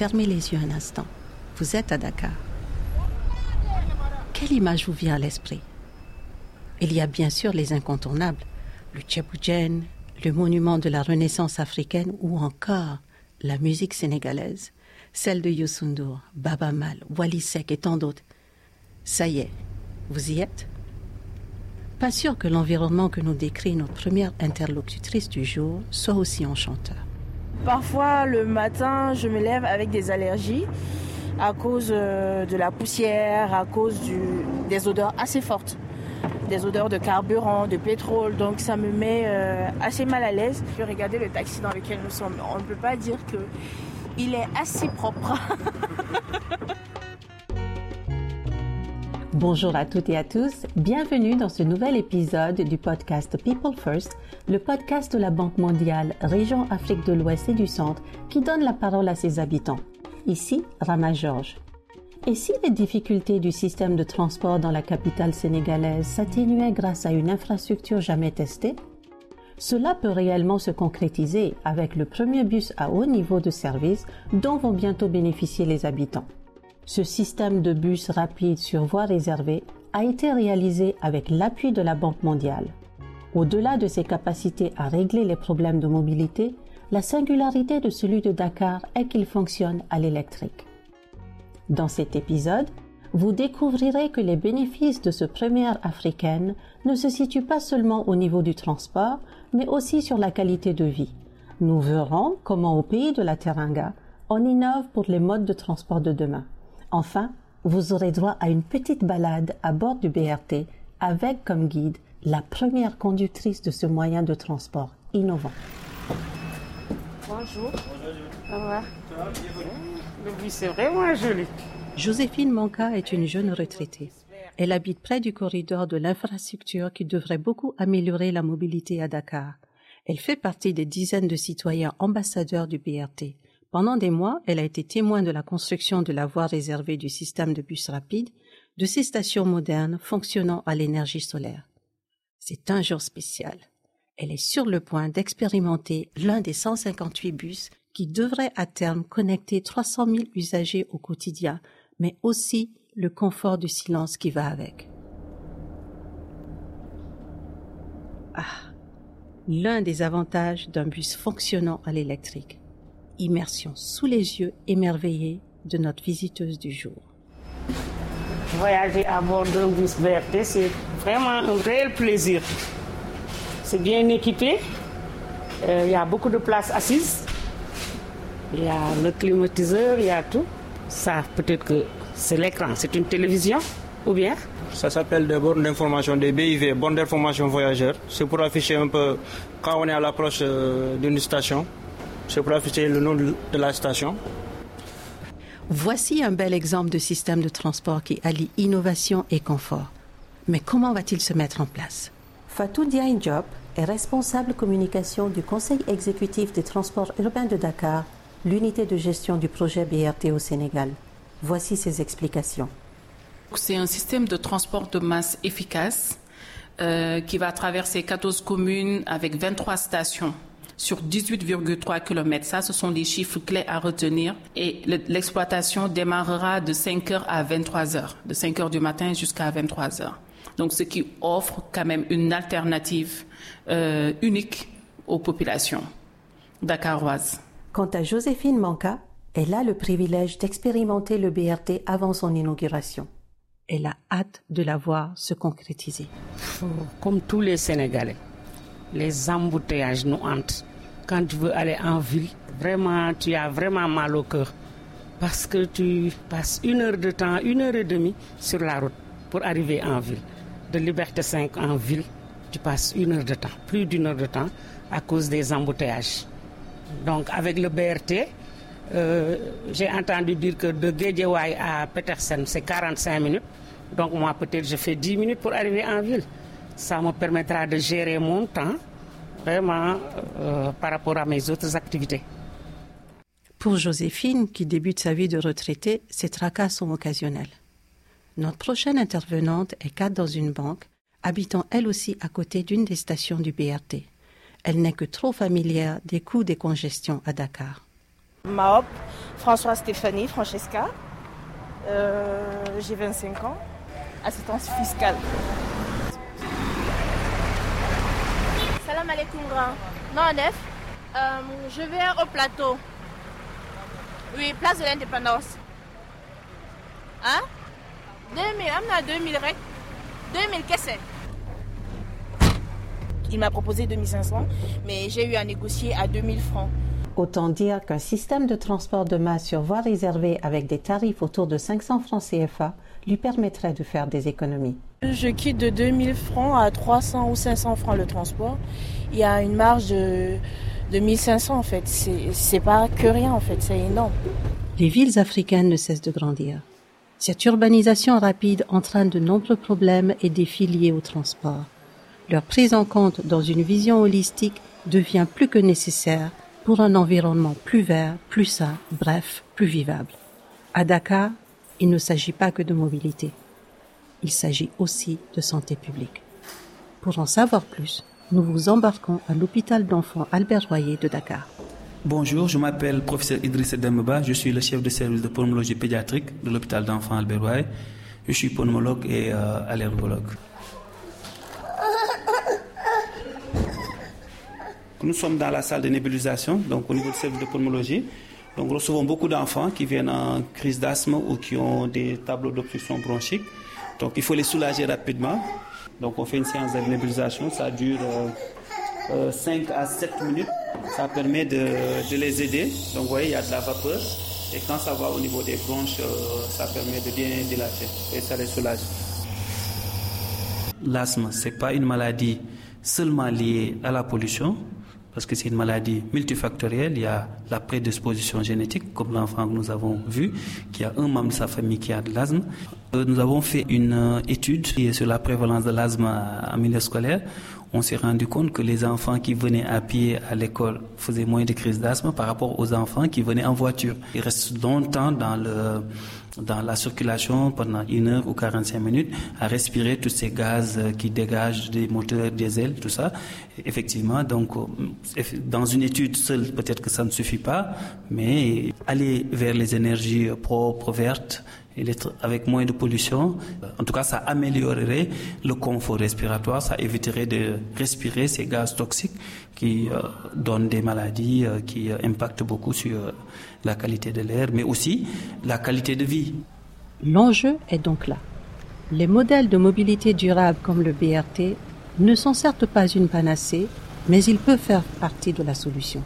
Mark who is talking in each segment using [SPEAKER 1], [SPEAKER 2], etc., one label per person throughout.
[SPEAKER 1] fermez les yeux un instant. Vous êtes à Dakar. Quelle image vous vient à l'esprit? Il y a bien sûr les incontournables, le Tchaboujen, le monument de la Renaissance africaine ou encore la musique sénégalaise, celle de Youssou N'Dour, Baba Mal, Wally Seck et tant d'autres. Ça y est, vous y êtes? Pas sûr que l'environnement que nous décrit notre première interlocutrice du jour soit aussi enchanteur.
[SPEAKER 2] Parfois, le matin, je me lève avec des allergies à cause euh, de la poussière, à cause des odeurs assez fortes, des odeurs de carburant, de pétrole. Donc ça me met euh, assez mal à l'aise. Regardez le taxi dans lequel nous sommes. On ne peut pas dire que il est assez propre.
[SPEAKER 1] Bonjour à toutes et à tous, bienvenue dans ce nouvel épisode du podcast People First, le podcast de la Banque mondiale Région Afrique de l'Ouest et du Centre qui donne la parole à ses habitants. Ici, Rama Georges. Et si les difficultés du système de transport dans la capitale sénégalaise s'atténuaient grâce à une infrastructure jamais testée, cela peut réellement se concrétiser avec le premier bus à haut niveau de service dont vont bientôt bénéficier les habitants. Ce système de bus rapide sur voie réservée a été réalisé avec l'appui de la Banque mondiale. Au-delà de ses capacités à régler les problèmes de mobilité, la singularité de celui de Dakar est qu'il fonctionne à l'électrique. Dans cet épisode, vous découvrirez que les bénéfices de ce premier africaine ne se situent pas seulement au niveau du transport, mais aussi sur la qualité de vie. Nous verrons comment au pays de la Teranga, on innove pour les modes de transport de demain. Enfin, vous aurez droit à une petite balade à bord du BRT avec comme guide la première conductrice de ce moyen de transport innovant.
[SPEAKER 2] Bonjour. Bonjour. Le bus c'est vraiment joli.
[SPEAKER 1] Joséphine Manca est une jeune retraitée. Elle habite près du corridor de l'infrastructure qui devrait beaucoup améliorer la mobilité à Dakar. Elle fait partie des dizaines de citoyens ambassadeurs du BRT. Pendant des mois, elle a été témoin de la construction de la voie réservée du système de bus rapide, de ces stations modernes fonctionnant à l'énergie solaire. C'est un jour spécial. Elle est sur le point d'expérimenter l'un des 158 bus qui devrait à terme connecter 300 000 usagers au quotidien mais aussi le confort du silence qui va avec. Ah, l'un des avantages d'un bus fonctionnant à l'électrique. Immersion sous les yeux émerveillés de notre visiteuse du jour.
[SPEAKER 2] Voyager à bord d'un bus BRT, c'est vraiment un réel plaisir. C'est bien équipé, euh, il y a beaucoup de places assises, il y a le climatiseur, il y a tout. Ça, peut-être que c'est l'écran, c'est une télévision ou bien?
[SPEAKER 3] Ça s'appelle des bornes d'information, des BIV, bornes d'information voyageurs. C'est pour afficher un peu, quand on est à l'approche euh, d'une station, c'est pour afficher le nom de la station.
[SPEAKER 1] Voici un bel exemple de système de transport qui allie innovation et confort. Mais comment va-t-il se mettre en place? Fatou Diagne Job est responsable communication du Conseil exécutif des transports urbains de Dakar l'unité de gestion du projet BRT au Sénégal. Voici ses explications.
[SPEAKER 4] C'est un système de transport de masse efficace euh, qui va traverser 14 communes avec 23 stations sur 18,3 km. Ça, ce sont des chiffres clés à retenir. Et l'exploitation démarrera de 5h à 23h, de 5h du matin jusqu'à 23h. Donc, ce qui offre quand même une alternative euh, unique aux populations dakaroises.
[SPEAKER 1] Quant à Joséphine Manca, elle a le privilège d'expérimenter le BRT avant son inauguration. Elle a hâte de la voir se concrétiser.
[SPEAKER 5] Comme tous les Sénégalais, les embouteillages nous hantent. Quand tu veux aller en ville, vraiment, tu as vraiment mal au cœur. Parce que tu passes une heure de temps, une heure et demie sur la route pour arriver en ville. De Liberté 5 en ville, tu passes une heure de temps, plus d'une heure de temps, à cause des embouteillages. Donc avec le BRT, euh, j'ai entendu dire que de Guédiawaye à Petersen, c'est 45 minutes. Donc moi, peut-être, je fais 10 minutes pour arriver en ville. Ça me permettra de gérer mon temps vraiment euh, par rapport à mes autres activités.
[SPEAKER 1] Pour Joséphine, qui débute sa vie de retraitée, ces tracas sont occasionnels. Notre prochaine intervenante est cadre dans une banque, habitant elle aussi à côté d'une des stations du BRT elle n'est que trop familière des coûts des congestions à Dakar.
[SPEAKER 2] Maop, François Stéphanie, Francesca. Euh, j'ai 25 ans. Assistance fiscale. Salam. Non, Nef. Euh, je vais au plateau. Oui, place de l'indépendance. Hein? 2000, amna 2000 rek. 2000 qu'est-ce Il m'a proposé 2500, mais j'ai eu à négocier à 2000 francs.
[SPEAKER 1] Autant dire qu'un système de transport de masse sur voie réservée avec des tarifs autour de 500 francs CFA lui permettrait de faire des économies.
[SPEAKER 2] Je quitte de 2000 francs à 300 ou 500 francs le transport. Il y a une marge de, de 1500 en fait. C'est pas que rien en fait, c'est énorme.
[SPEAKER 1] Les villes africaines ne cessent de grandir. Cette urbanisation rapide entraîne de nombreux problèmes et défis liés au transport. Leur prise en compte dans une vision holistique devient plus que nécessaire pour un environnement plus vert, plus sain, bref, plus vivable. À Dakar, il ne s'agit pas que de mobilité. Il s'agit aussi de santé publique. Pour en savoir plus, nous vous embarquons à l'hôpital d'enfants Albert Royer de Dakar.
[SPEAKER 6] Bonjour, je m'appelle professeur Idriss Dembaba, je suis le chef de service de pneumologie pédiatrique de l'hôpital d'enfants Albert Royer. Je suis pneumologue et euh, allergologue. Nous sommes dans la salle de nébulisation, donc au niveau du service de. Donc nous recevons beaucoup d'enfants qui viennent en crise d'asthme ou qui ont des tableaux d'obstruction bronchique. Donc il faut les soulager rapidement. Donc on fait une séance de nébulisation, ça dure 5 euh, à 7 minutes. Ça permet de, les aider. Donc vous voyez, il y a de la vapeur. Et quand ça va au niveau des bronches, euh, ça permet de bien dilater et ça les soulage. L'asthme, ce n'est pas une maladie seulement liée à la pollution, parce que c'est une maladie multifactorielle. Il y a la prédisposition génétique, comme l'enfant que nous avons vu, qui a un membre de sa famille qui a de l'asthme. Euh, nous avons fait une euh, étude sur la prévalence de l'asthme en milieu scolaire. On s'est rendu compte que les enfants qui venaient à pied à l'école faisaient moins de crises d'asthme par rapport aux enfants qui venaient en voiture. Ils restent longtemps dans le dans la circulation pendant une heure ou 45 minutes à respirer tous ces gaz euh, qui dégagent des moteurs diesel, tout ça. Effectivement, donc, euh, dans une étude seule, peut-être que ça ne suffit pas, mais aller vers les énergies propres, vertes, avec moins de pollution. En tout cas, ça améliorerait le confort respiratoire, ça éviterait de respirer ces gaz toxiques qui euh, donnent des maladies, qui impactent beaucoup sur la qualité de l'air, mais aussi la qualité de vie.
[SPEAKER 1] L'enjeu est donc là. Les modèles de mobilité durable comme le BRT ne sont certes pas une panacée, mais ils peuvent faire partie de la solution.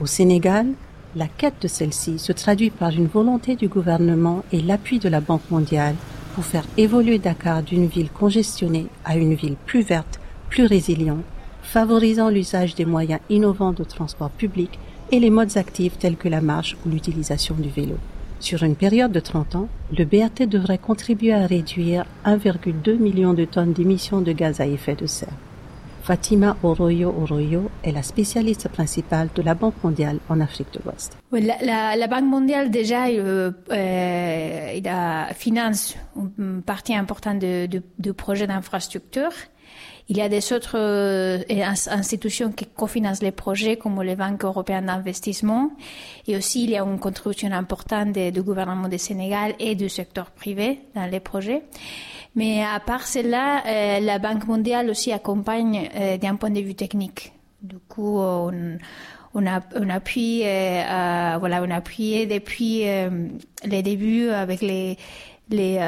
[SPEAKER 1] Au Sénégal, la quête de celle-ci se traduit par une volonté du gouvernement et l'appui de la Banque mondiale pour faire évoluer Dakar d'une ville congestionnée à une ville plus verte, plus résiliente, favorisant l'usage des moyens innovants de transport public et les modes actifs tels que la marche ou l'utilisation du vélo. Sur une période de 30 ans, le BRT devrait contribuer à réduire 1,2 million de tonnes d'émissions de gaz à effet de serre. Fatima Oroyo Oroyo est la spécialiste principale de la Banque mondiale en Afrique de l'Ouest.
[SPEAKER 7] la, Banque mondiale déjà euh, euh, finance une partie importante de, de projets d'infrastructure il y a des autres euh, institutions qui cofinancent les projets, comme les banques européennes d'investissement. Et aussi, il y a une contribution importante du gouvernement du Sénégal et du secteur privé dans les projets. Mais à part cela, euh, la Banque mondiale aussi accompagne euh, d'un point de vue technique. Du coup, on, appuie voilà on a appuyé depuis les débuts les les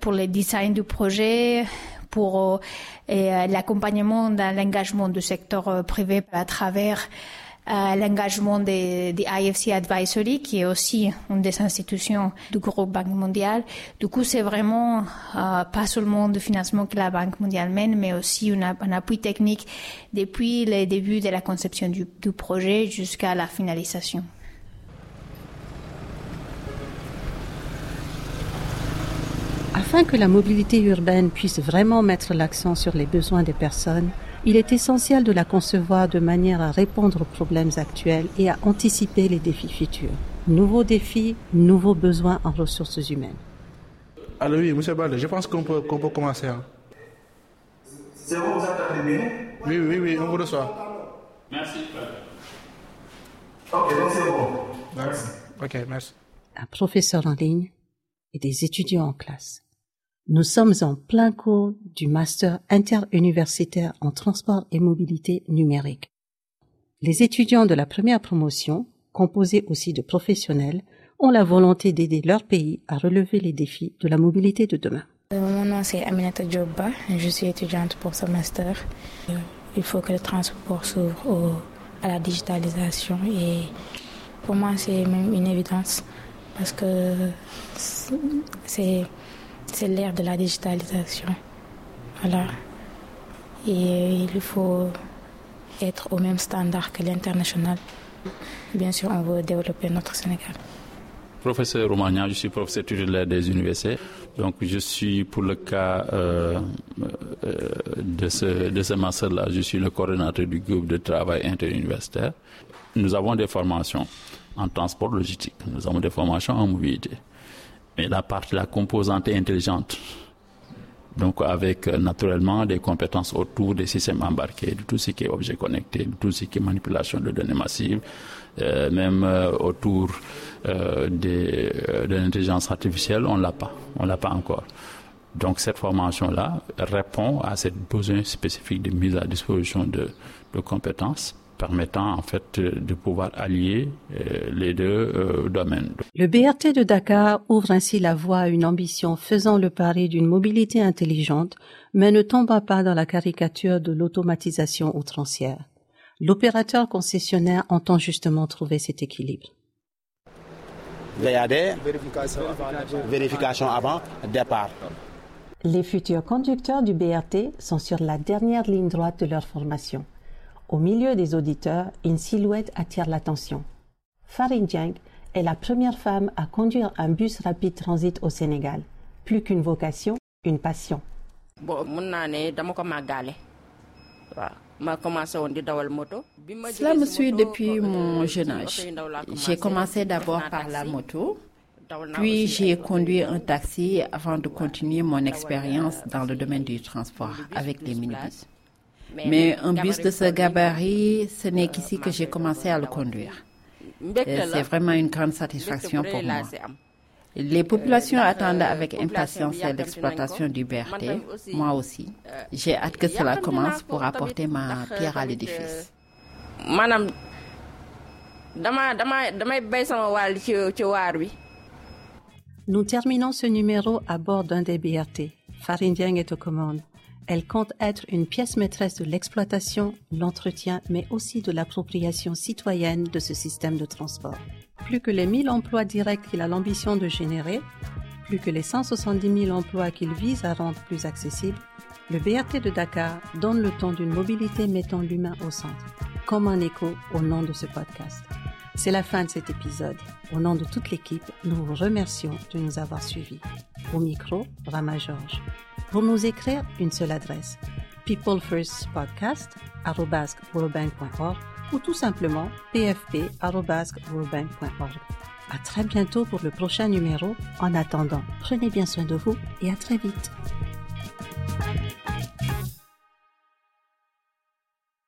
[SPEAKER 7] pour le design du projet pour euh, euh, l'accompagnement dans l'engagement du secteur euh, privé à travers l'engagement des, des, IFC Advisory, qui est aussi une des institutions du groupe Banque mondiale. Du coup, c'est vraiment pas seulement le financement que la Banque mondiale mène, mais aussi un appui technique depuis le début de la conception du, du projet jusqu'à la finalisation.
[SPEAKER 1] Afin que la mobilité urbaine puisse vraiment mettre l'accent sur les besoins des personnes, il est essentiel de la concevoir de manière à répondre aux problèmes actuels et à anticiper les défis futurs. Nouveaux défis, nouveaux besoins en ressources humaines.
[SPEAKER 8] Alors oui, monsieur Balde, je pense qu'on peut, commencer. Hein.
[SPEAKER 9] C'est bon, vous attendez bien
[SPEAKER 8] Oui, oui, oui, on vous reçoit.
[SPEAKER 9] Merci. Ok, donc c'est bon.
[SPEAKER 8] Ok, merci.
[SPEAKER 1] Un professeur en ligne et des étudiants en classe. Nous sommes en plein cours du master interuniversitaire en transport et mobilité numérique. Les étudiants de la première promotion, composés aussi de professionnels, ont la volonté d'aider leur pays à relever les défis de la mobilité de demain.
[SPEAKER 10] Euh, mon nom c'est Aminata Djobba, je suis étudiante pour ce master. Euh, il faut que le transport s'ouvre à la digitalisation et pour moi c'est même une évidence parce que c'est c'est l'ère de la digitalisation. Voilà. Et il faut être au même standard que l'international. Bien sûr, on veut développer notre Sénégal.
[SPEAKER 11] Professeur Romagnan, je suis professeur titulaire des universités. Donc, je suis pour le cas euh, euh, de ce, de ce master-là, je suis le coordonnateur du groupe de travail interuniversitaire. Nous avons des formations en transport logistique, nous avons des formations en mobilité. Mais la partie, la composante intelligente, donc avec euh, naturellement des compétences autour des systèmes embarqués, de tout ce qui est objet connecté, de tout ce qui est manipulation de données massives, euh, même euh, autour de l'intelligence artificielle, on l'a pas, on l'a pas encore. Donc cette formation-là répond à cette besoin spécifique de mise à disposition de compétences permettant en fait de pouvoir allier euh, les deux euh, domaines.
[SPEAKER 1] Le BRT de Dakar ouvre ainsi la voie à une ambition faisant le pari d'une mobilité intelligente, mais ne tombant pas dans la caricature de l'automatisation outrancière. L'opérateur concessionnaire entend justement trouver cet équilibre.
[SPEAKER 12] VAD, vérification avant, départ.
[SPEAKER 1] Les futurs conducteurs du BRT sont sur la dernière ligne droite de leur formation. Au milieu des auditeurs, une silhouette attire l'attention. Farin Dieng est la première femme à conduire un bus rapide transit au Sénégal. Plus qu'une vocation, une passion.
[SPEAKER 13] Cela me suit depuis mon jeune âge. J'ai commencé d'abord par la moto, puis j'ai conduit un taxi avant de continuer mon expérience dans le domaine du transport avec les minibus. Mais un bus de ce gabarit, ce n'est qu'ici que j'ai commencé à le conduire. C'est vraiment une grande satisfaction pour moi. Les populations attendent avec impatience l'exploitation du BRT, moi aussi. J'ai hâte que cela commence pour apporter ma pierre à l'édifice.
[SPEAKER 1] Nous terminons ce numéro à bord d'un des BRT. Farindieng est aux commandes. Elle compte être une pièce maîtresse de l'exploitation, l'entretien, mais aussi de l'appropriation citoyenne de ce système de transport. Plus que les 1000 emplois directs qu'il a l'ambition de générer, plus que les 170 000 emplois qu'il vise à rendre plus accessibles, le BRT de Dakar donne le ton d'une mobilité mettant l'humain au centre, comme un écho au nom de ce podcast. C'est la fin de cet épisode. Au nom de toute l'équipe, nous vous remercions de nous avoir suivis. Au micro, Rama Georges. Pour nous écrire, une seule adresse peoplefirstpodcast.org ou tout simplement pfp.worldbank.org. À très bientôt pour le prochain numéro. En attendant, prenez bien soin de vous et à très vite.